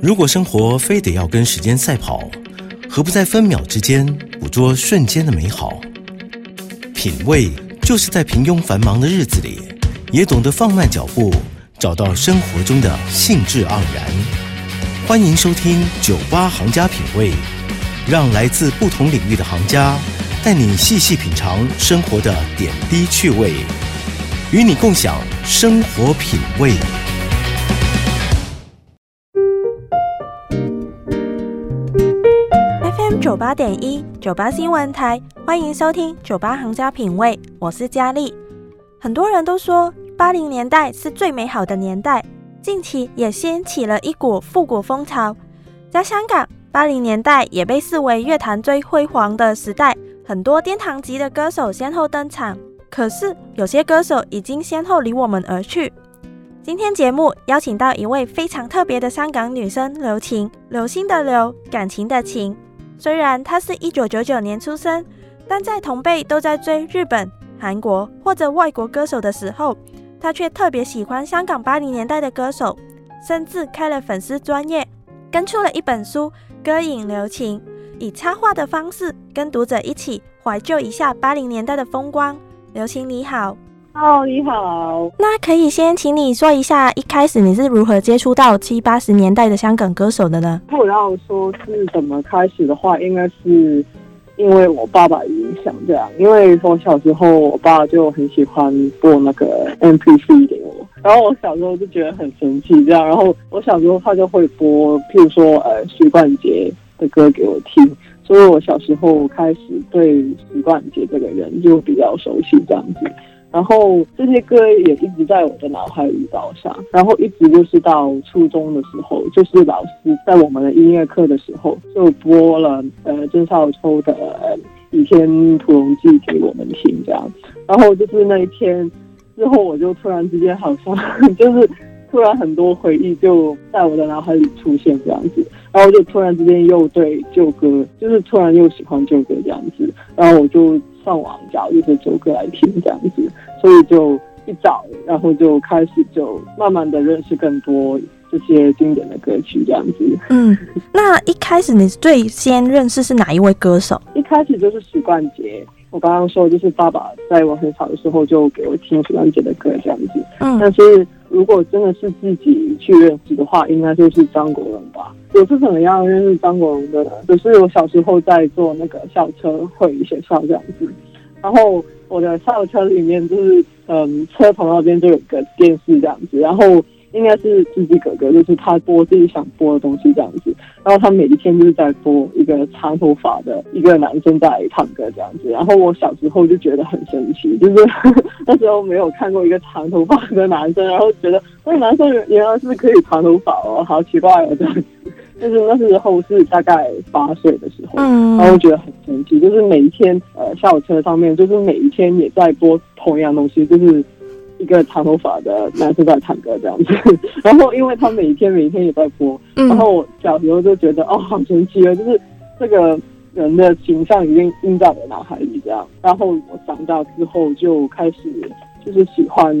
如果生活非得要跟时间赛跑，何不在分秒之间捕捉瞬间的美好？品味就是在平庸繁忙的日子里，也懂得放慢脚步，找到生活中的兴致盎然。欢迎收听《酒吧行家品味》，让来自不同领域的行家带你细细品尝生活的点滴趣味，与你共享生活品味。九八点一九八新闻台，欢迎收听《酒吧行家品味》，我是佳丽。很多人都说八零年代是最美好的年代，近期也掀起了一股复古风潮。在香港，八零年代也被视为乐坛最辉煌的时代，很多殿堂级的歌手先后登场。可是有些歌手已经先后离我们而去。今天节目邀请到一位非常特别的香港女生刘晴，流星的流，感情的情。虽然他是一九九九年出生，但在同辈都在追日本、韩国或者外国歌手的时候，他却特别喜欢香港八零年代的歌手，甚至开了粉丝专业，跟出了一本书《歌影留情》，以插画的方式跟读者一起怀旧一下八零年代的风光。刘晴你好，Hello，你好。那可以先请你说一下，一开始你是如何接触到七八十年代的香港歌手的呢？如果要说是怎么开始的话，应该是因为我爸爸影响这样。因为我小时候，我爸就很喜欢播那个 M P C 给我，然后我小时候就觉得很神奇这样。然后我小时候他就会播，譬如说呃许冠杰的歌给我听。所以我小时候开始对许冠杰这个人就比较熟悉这样子，然后这些歌也一直在我的脑海里倒下，然后一直就是到初中的时候，就是老师在我们的音乐课的时候就播了。呃郑少秋的《倚天屠龙记》给我们听这样子，然后就是那一天之后，我就突然之间好像就是。突然很多回忆就在我的脑海里出现这样子，然后就突然之间又对旧歌，就是突然又喜欢旧歌这样子，然后我就上网找一些旧歌来听这样子，所以就一找，然后就开始就慢慢的认识更多这些经典的歌曲这样子。嗯，那一开始你最先认识是哪一位歌手？一开始就是许冠杰。我刚刚说就是爸爸在我很小的时候就给我听许冠杰的歌这样子，嗯，但是。如果真的是自己去认识的话，应该就是张国荣吧。我是怎么样认识张国荣的呢？就是我小时候在坐那个校车回学校这样子，然后我的校车里面就是嗯，车头那边就有个电视这样子，然后。应该是自己哥哥，就是他播自己想播的东西这样子。然后他每一天就是在播一个长头发的一个男生在唱歌这样子。然后我小时候就觉得很神奇，就是 那时候没有看过一个长头发的男生，然后觉得 那个男生原来是可以长头发哦，好奇怪哦这样子。就是那时候是大概八岁的时候，然后我觉得很神奇，就是每一天呃校车上面，就是每一天也在播同样东西，就是。一个长头发的男生在唱歌这样子，然后因为他每一天每一天也在播，然后我小时候就觉得哦好神奇啊，就是这个人的形象已经印在我脑海里这样。然后我长大之后就开始就是喜欢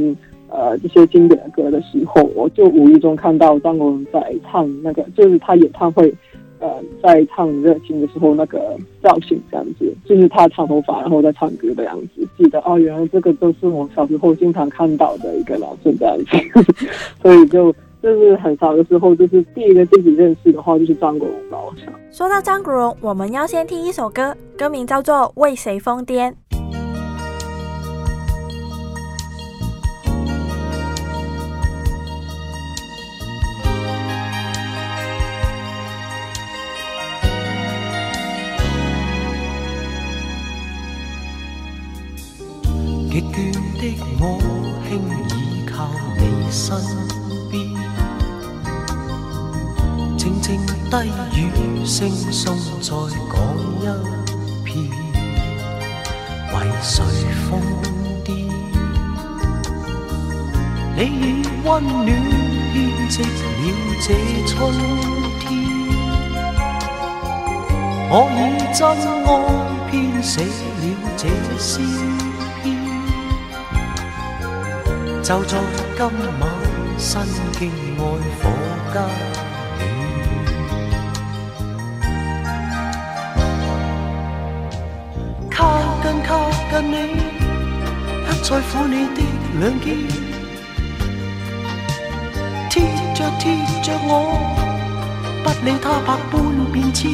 呃这些经典的歌的时候，我就无意中看到张国荣在唱那个，就是他演唱会。呃，在唱热情的时候，那个造型这样子，就是他长头发，然后在唱歌的样子。记得哦，原来这个都是我小时候经常看到的一个男生这样子，所以就就是很少的时候，就是第一个自己认识的话，就是张国荣老师。说到张国荣，我们要先听一首歌，歌名叫做《为谁疯癫》。身边，静静低语，声送再讲一遍，为谁疯癫？你以温暖编织了这春天，我以真爱编写了这诗。就在今晚，身披爱火加暖，靠近靠近你，不再乎你的两肩，贴着贴着我，不理他百般变迁，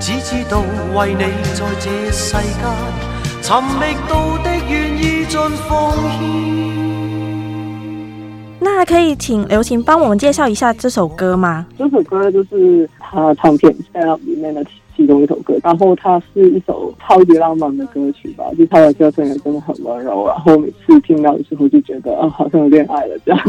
只知道为你在这世间。寻觅到的，愿意尽奉献。那可以请刘琴帮我们介绍一下这首歌吗？这首歌就是他唱片《Stand Up》里面的。其中一首歌，然后它是一首超级浪漫的歌曲吧，就他的歌声也真的很温柔，然后每次听到的时候就觉得啊，好像有恋爱了这样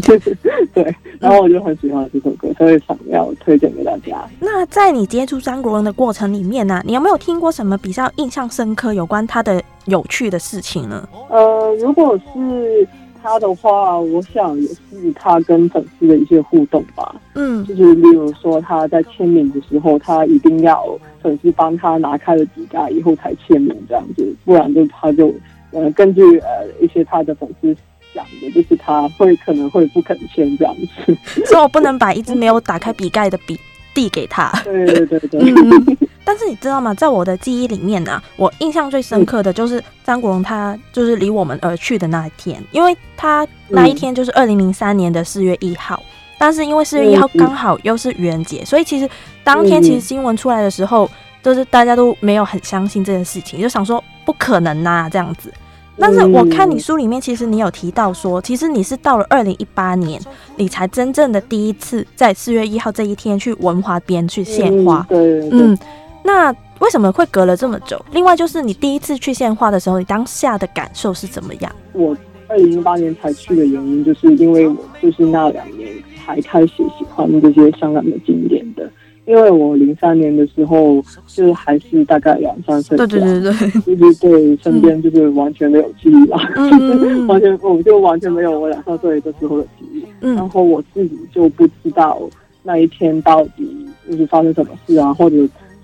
子，对，然后我就很喜欢这首歌，所以想要推荐给大家。那在你接触张国荣的过程里面呢，你有没有听过什么比较印象深刻有关他的有趣的事情呢？呃，如果是。他的话，我想也是他跟粉丝的一些互动吧。嗯，就是例如说他在签名的时候，他一定要粉丝帮他拿开了笔盖以后才签名这样子，不然就他就呃根据呃一些他的粉丝讲的，就是他会可能会不肯签这样子。所以我不能把一支没有打开笔盖的笔递给他。对对对对。但是你知道吗？在我的记忆里面呢，我印象最深刻的就是张国荣他就是离我们而去的那一天，因为他那一天就是二零零三年的四月一号。但是因为四月一号刚好又是愚人节，所以其实当天其实新闻出来的时候，就是大家都没有很相信这件事情，就想说不可能呐这样子。但是我看你书里面，其实你有提到说，其实你是到了二零一八年，你才真正的第一次在四月一号这一天去文华边去献花。对，嗯。那为什么会隔了这么久？另外就是你第一次去献花的时候，你当下的感受是怎么样？我二零一八年才去的原因，就是因为我就是那两年才开始喜欢这些香港的经典的。因为我零三年的时候就还是大概两三岁，对对对对，就是对身边就是完全没有记忆了，完全我就完全没有我两三岁的时候的记忆。然后我自己就不知道那一天到底就是发生什么事啊，或者。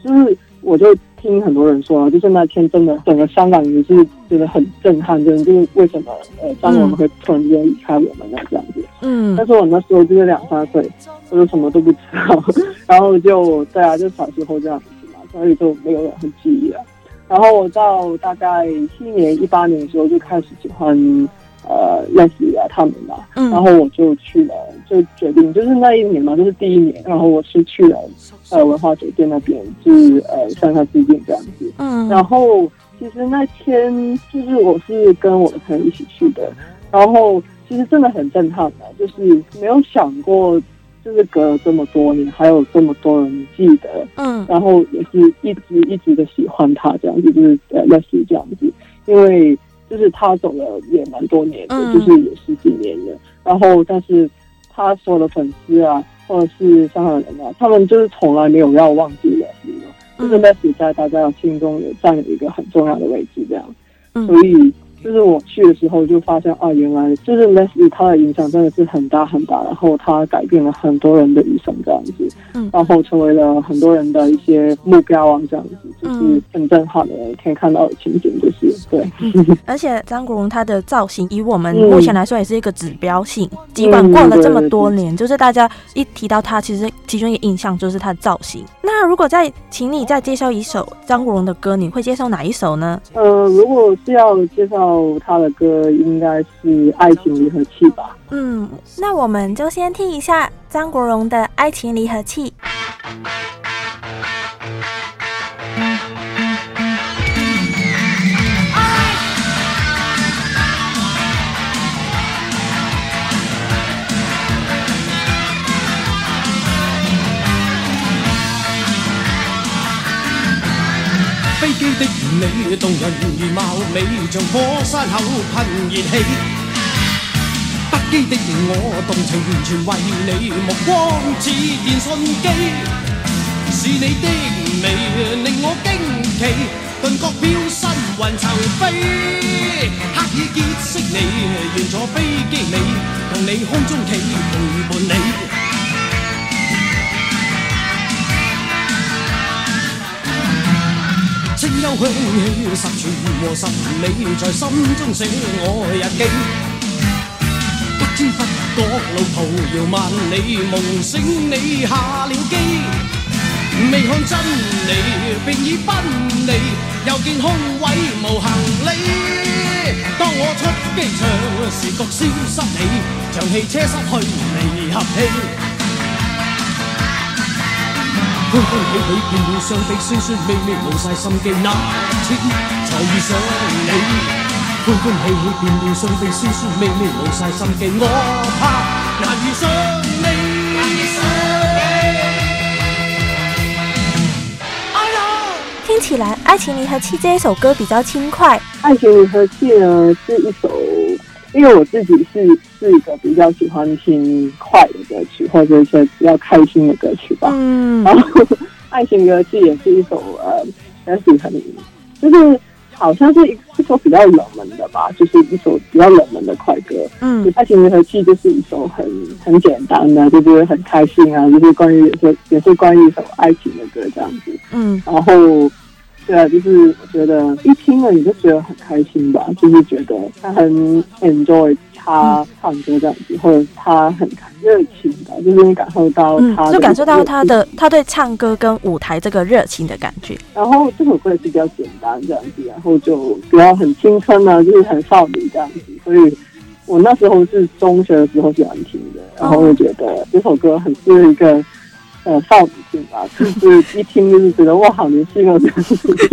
就是，我就听很多人说啊，就是那天真的整个香港也是觉得很震撼，真的就是为什么呃张国荣会突然间离开我们呢这样子。嗯。但是我那时候就是两三岁，我就什么都不知道，然后就对啊，就小时候这样子嘛，所以就没有任何记忆了。然后我到大概七年、一八年的时候就开始喜欢。呃，认识啊他们嘛，然后我就去了，就决定就是那一年嘛，就是第一年，然后我是去了呃文化酒店那边，就是呃向他致敬这样子。嗯，然后其实那天就是我是跟我的朋友一起去的，然后其实真的很震撼的，就是没有想过，就是隔了这么多年，还有这么多人记得，嗯，然后也是一直一直的喜欢他这样子，就是呃认识这样子，因为。就是他走了也蛮多年的，就是也十几年了。然后，但是他所有的粉丝啊，或者是香港人啊，他们就是从来没有要忘记 Leslie 就是 Leslie 在大家心中也占有一个很重要的位置，这样。所以。就是我去的时候就发现啊，原来就是 Leslie 他的影响真的是很大很大，然后他改变了很多人的一生这样子，嗯，然后成为了很多人的一些目标啊这样子，就是很震撼的可以看到的情景，就是对。而且张国荣他的造型，以我们目前来说也是一个指标性，尽管过了这么多年，就是大家一提到他，其实其中一个印象就是他的造型。那如果再请你再介绍一首张国荣的歌，你会介绍哪一首呢？呃，如果是要介绍。他的歌应该是《爱情离合器》吧？嗯，那我们就先听一下张国荣的《爱情离合器》。机的你动人如貌美，像火山口喷热气。不羁的我动情完全为你，目光似电讯机。是你的美令我惊奇，顿觉飘身云层飞。清幽香气十全和十美，在心中写我日记。不知不觉路途遥万里，梦醒你下了机。未看真理，便已奔离，又见空位无行李。当我出机场时，觉消失你，像汽车失去离合器。欢欢喜喜见面相比，酸酸味味冇晒心机，那次才遇上你。欢欢喜喜见面相比，酸酸味味冇晒心机，我怕难遇上你。听起来《爱情离合器》这一首歌比较轻快，《爱情离合器》呢是一首，因为我自己是是一个比较喜欢听快的歌曲，或者一些比较开心的歌曲吧。嗯，然后《爱情离合器》也是一首呃，但是很就是好像是一一首比较冷门的吧，就是一首比较冷门的快歌。嗯，《爱情离合器》就是一首很很简单的，就是很开心啊，就是关于也是也是关于一首爱情的歌这样子。嗯，然后。对啊，就是我觉得一听了你就觉得很开心吧，就是觉得他很 enjoy 他唱歌这样子，或者他很热情的，就是你感受到他，就感受到他的他对唱歌跟舞台这个热情的感觉。然后这首歌也是比较简单这样子，然后就比较很青春啊，就是很少女这样子，所以我那时候是中学的时候喜欢听的，然后我觉得这首歌很是一个。呃，少女心吧，就是一听就是觉得哇，好年轻哦，就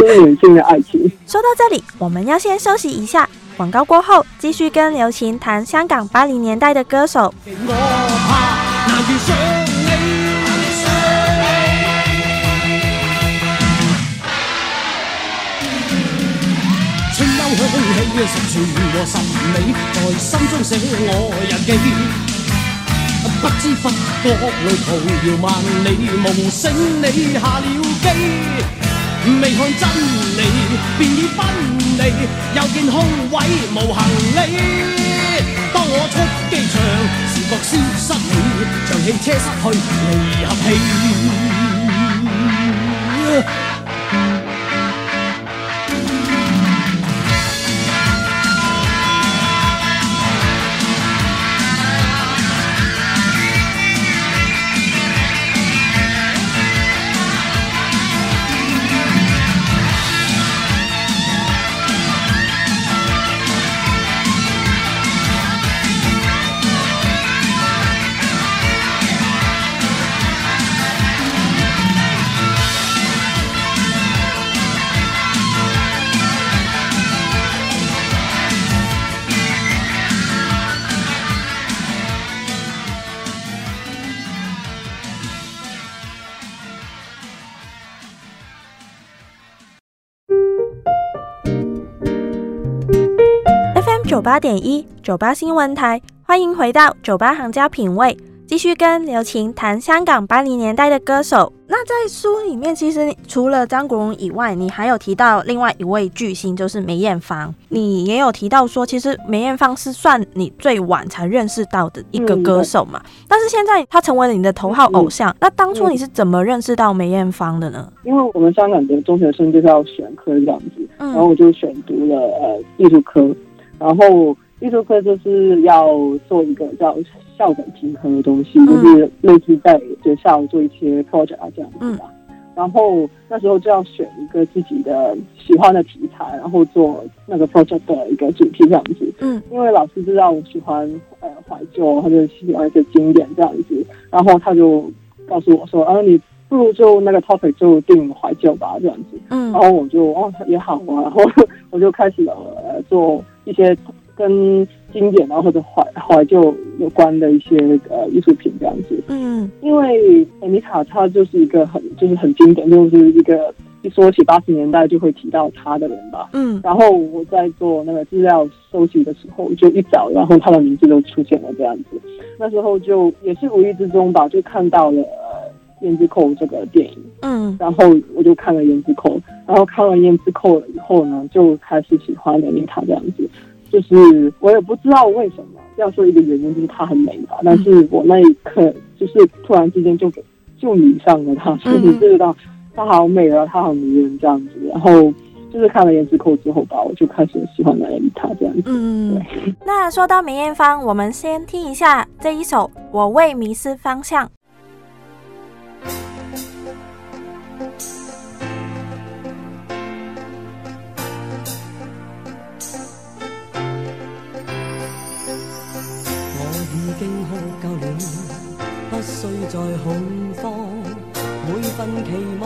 是年轻的爱情。说到这里，我们要先休息一下，广告过后继续跟刘琴谈香港八零年代的歌手。不知不觉路途遥万里，梦醒你下了机，未看真理便已分离，又见空位无行李。当我出机场，视觉消失你，像汽车失去离合器。九八点一九八新闻台，欢迎回到九八行家品味，继续跟刘晴谈香港八零年代的歌手。那在书里面，其实除了张国荣以外，你还有提到另外一位巨星，就是梅艳芳。你也有提到说，其实梅艳芳是算你最晚才认识到的一个歌手嘛？但是现在她成为了你的头号偶像。那当初你是怎么认识到梅艳芳的呢？因为我们香港的中学生就是要选科这样子，然后我就选读了呃艺术科。然后艺术课就是要做一个叫校本平衡的东西，就是类似在学校做一些 project 啊这样子吧。然后那时候就要选一个自己的喜欢的题材，然后做那个 project 的一个主题这样子。嗯，因为老师知道我喜欢呃怀旧或者喜欢一些经典这样子，然后他就告诉我说：“啊，你不如就那个 topic 就定怀旧吧这样子。”嗯，然后我就哦也好啊，然后 我就开始了做。一些跟经典啊或者怀怀旧有关的一些呃艺术品这样子，嗯，因为艾米卡她就是一个很就是很经典，就是一个一说起八十年代就会提到她的人吧，嗯，然后我在做那个资料收集的时候就一找，然后她的名字就出现了这样子，那时候就也是无意之中吧，就看到了《胭脂扣》这个电影，嗯，然后我就看了《胭脂扣》。然后看完《胭脂扣》了以后呢，就开始喜欢雷妮塔这样子。就是我也不知道为什么，要说一个原因就是她很美吧。但是我那一刻就是突然之间就就迷上了她，就是知道她好美啊，她好迷人这样子。然后就是看了《胭脂扣》之后吧，我就开始喜欢雷妮塔这样子。嗯，对。那说到梅艳芳，我们先听一下这一首《我为迷失方向》。已经哭够了，不需再恐慌，每份期望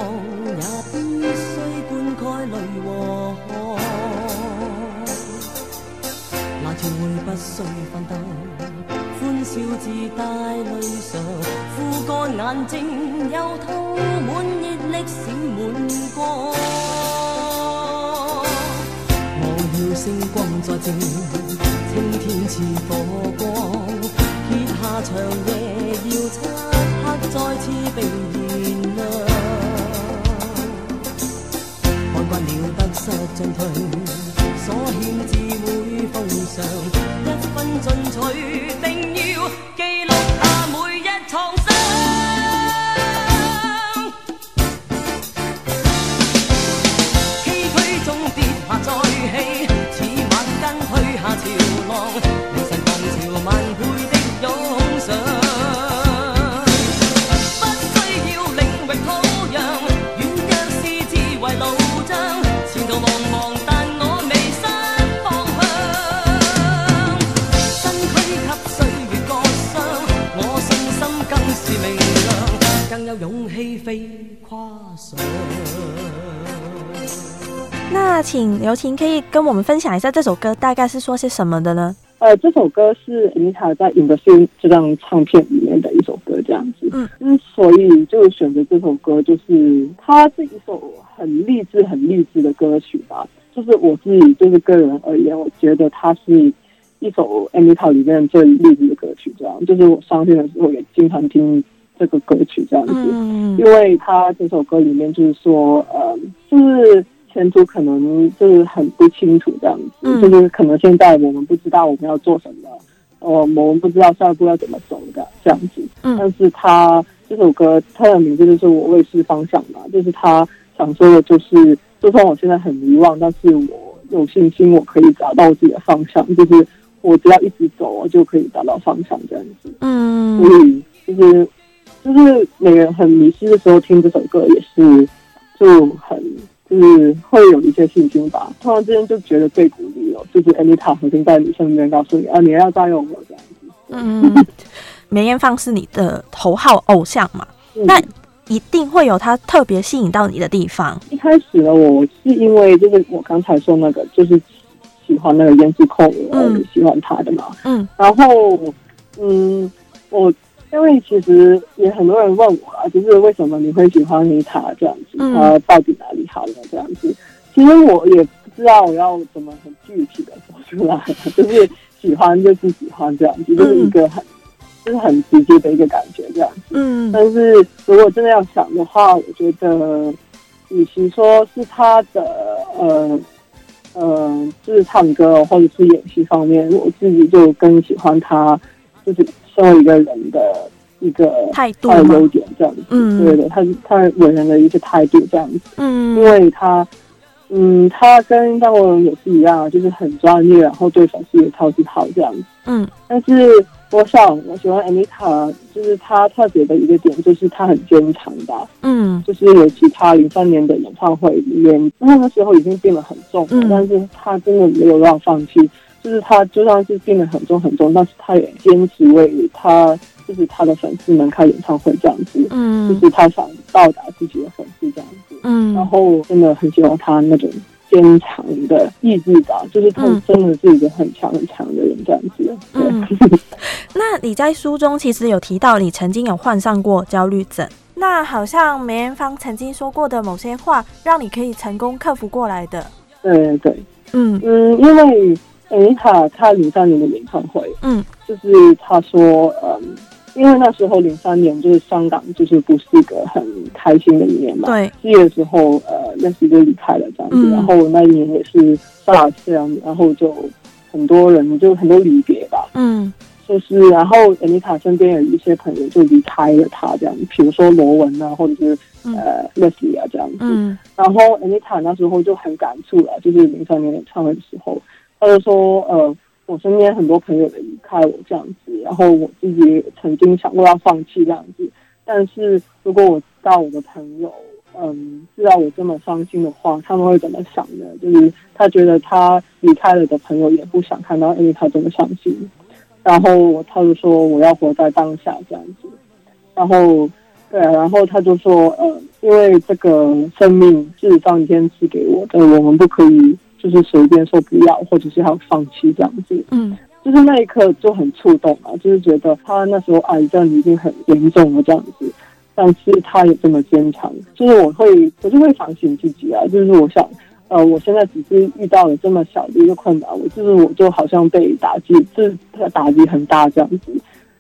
也必须灌溉泪和汗。那次会不需奋斗，欢笑自带泪上，枯干眼睛又透满热力闪满光。望要星光在正，青天似火。长夜，要漆黑再次被燃亮。看惯了得失进退，所欠自会奉上。一分进取，那请刘婷可以跟我们分享一下这首歌大概是说些什么的呢？呃，这首歌是 Anita 在《In the Film》这张唱片里面的一首歌，这样子。嗯，之所以就选择这首歌，就是它是一首很励志、很励志的歌曲吧。就是我自己，就是个人而言，我觉得它是一首 Anita 里面最励志的歌曲。这样，就是我伤心的时候也经常听这个歌曲，这样子。嗯因为他这首歌里面就是说，呃，就是前途可能就是很不清楚这样子，嗯就是可能现在我们不知道我们要做什么，呃，我们不知道下一步要怎么走的这样子。嗯但是他这首歌它的名字就是我未是方向嘛，就是他想说的就是，就算我现在很迷惘，但是我有信心我可以找到自己的方向，就是我只要一直走，我就可以找到方向这样子。嗯所以就是就是每个人很迷失的时候听这首歌也是就很就是会有一些信心吧。突然之间就觉得被鼓励了，就是 Anita 好像在你身边告诉你啊，你要加油我这样子。嗯，梅艳芳是你的头号偶像嘛？嗯那一定会有她特别吸引到你的地方。一开始呢，我是因为就是我刚才说那个就是喜欢那个胭脂扣，呃嗯，喜欢他的嘛。嗯然后，嗯，我因为其实也很多人问我啊，就是为什么你会喜欢妮塔这样子？嗯她到底哪里好呢？这样子，其实我也不知道我要怎么很具体的说出来，就是喜欢就是喜欢这样子，就是一个很就是很直接的一个感觉这样子。嗯但是如果真的要想的话，我觉得，与其说是他的呃呃，就是唱歌或者是演戏方面，我自己就更喜欢他，就是身为一个人的一个态度他的优点这样子。嗯对的，他他为人的一些态度这样子，嗯因嗯为他。嗯，他跟张国荣也是一样，就是很专业，然后对粉丝也超级好这样子。嗯但是我想，我喜欢 Anita，就是他特别的一个点，就是他很坚强吧。嗯就是尤其他零三年的演唱会里面，那个时候已经病得很重了，嗯但是他真的没有让放弃。就是他就算是病得很重很重，但是他也坚持为他就是他的粉丝们开演唱会这样子。嗯就嗯是他想到达自己的粉丝这样子。嗯然嗯后真的很喜欢他那种坚强的意志吧，就是她嗯真的是一个很强很强的人这样子。对。嗯 那你在书中其实有提到你曾经有患上过焦虑症，那好像梅艳芳曾经说过的某些话，让你可以成功克服过来的。对对，嗯嗯，因为 Anita 她零三年的演唱会，嗯。就是他说，嗯，因为那时候零三年就是香港就是不是一个很开心的一年嘛，对，毕业之后，呃，那时就离开了这样子，嗯。然后那一年也是 SARS 这样子，然后就很多人就很多离别吧，嗯。就是然后 Anita 身边有一些朋友就离开了他这样，比如说罗文啊，或者是嗯。呃 Leslie 啊这样子，嗯。然后 Anita 那时候就很感触了，就是零三年演唱会的时候，他就说，呃，我身边很多朋友的离开我这样子，然后我自己曾经想过要放弃这样子，但是如果我知道我的朋友，嗯，知道我这么伤心的话，他们会怎么想呢？就是他觉得他离开了的朋友也不想看到因为他这么伤心，然后他就说我要活在当下这样子。然后对，然后他就说，呃，因为这个生命是上天赐给我的，我们不可以就是随便说不要，或者是要放弃这样子。嗯，就是那一刻就很触动啊，就是觉得他那时候癌症已经很严重了这样子，但是他也这么坚强。就是我会，我就会反省自己啊，就是我想。呃，我现在只是遇到了这么小的一个困难，我就是我就好像被打击，这打击很大这样子。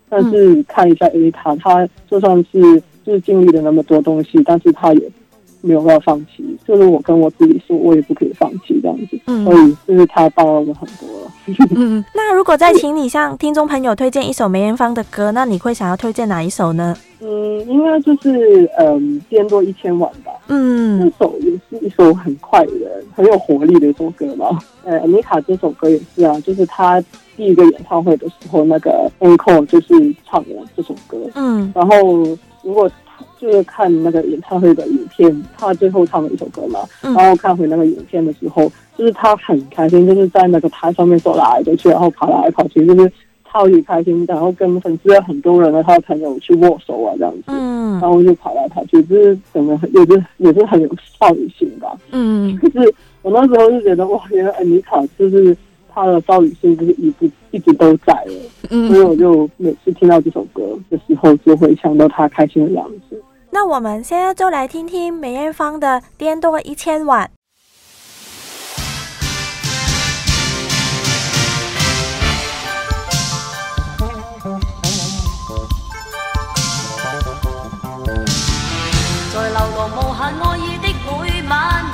但是看一下 A 他，他就算是就是经历了那么多东西，但是他也。没有要放弃，就是我跟我自己说，我也不可以放弃这样子，所以就是他帮了我很多了。嗯，那如果再请你向听众朋友推荐一首梅艳芳的歌，那你会想要推荐哪一首呢？嗯，应该就是嗯，颠多一千万吧。嗯，这首也是一首很快的、很有活力的一首歌吧。呃，妮卡这首歌也是啊，就是他第一个演唱会的时候，那个 encore 就是唱了这首歌。嗯，然后如果。就是看那个演唱会的影片，他最后唱了一首歌嘛，然后看回那个影片的时候，就是他很开心，就是在那个台上面走来走去，然后跑来跑去，就是超级开心，然后跟粉丝很多人的他的朋友去握手啊这样子，嗯，然后就跑来跑去，就是整个也是也是很有少女心吧，嗯，就是我那时候就觉得哇，原来安妮卡就是。他的少女心就是一直一直都在了，所以我就每次听到这首歌的时候，就会想到他开心的样子。那我们现在就来听听梅艳芳的《颠多一千万》。在流浪无限爱意的每晚，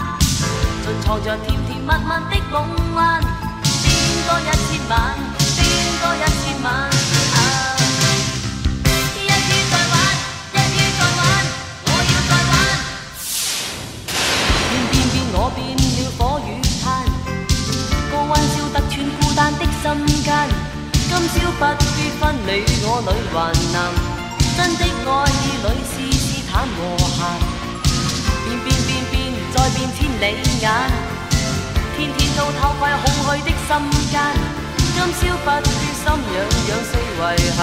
尽藏着甜甜蜜蜜的梦单的心间。今宵不必分你我女还能，真的爱意里是斯坦和谐。变变变变，再变千里眼。天天都偷窥空虚的心间，今宵不必心痒痒四遗憾，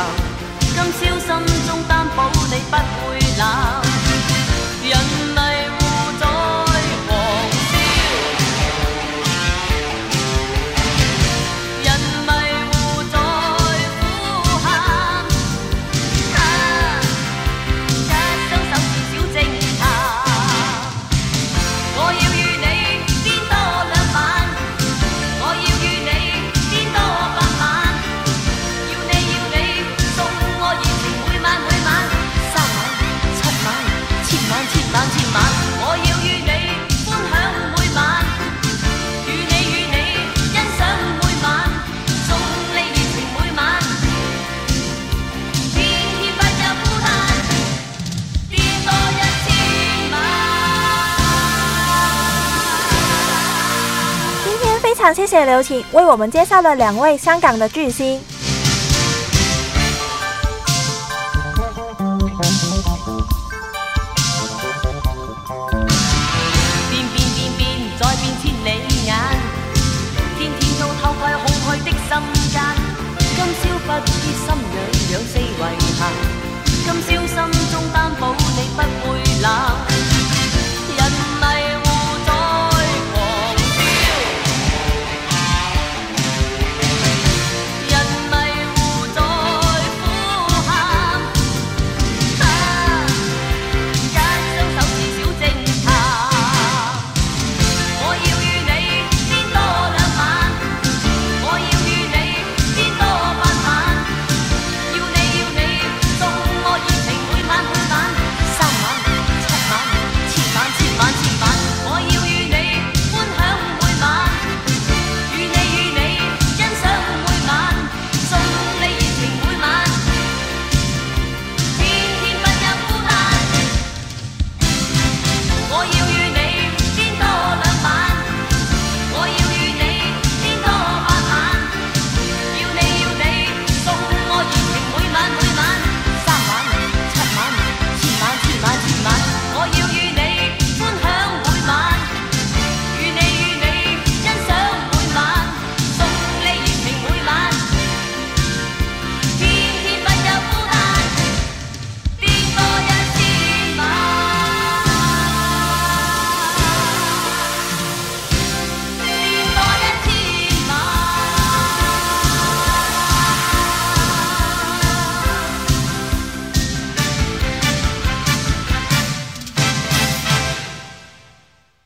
今宵心中担保你不会冷。人常谢谢刘晴为我们介绍了两位香港的巨星。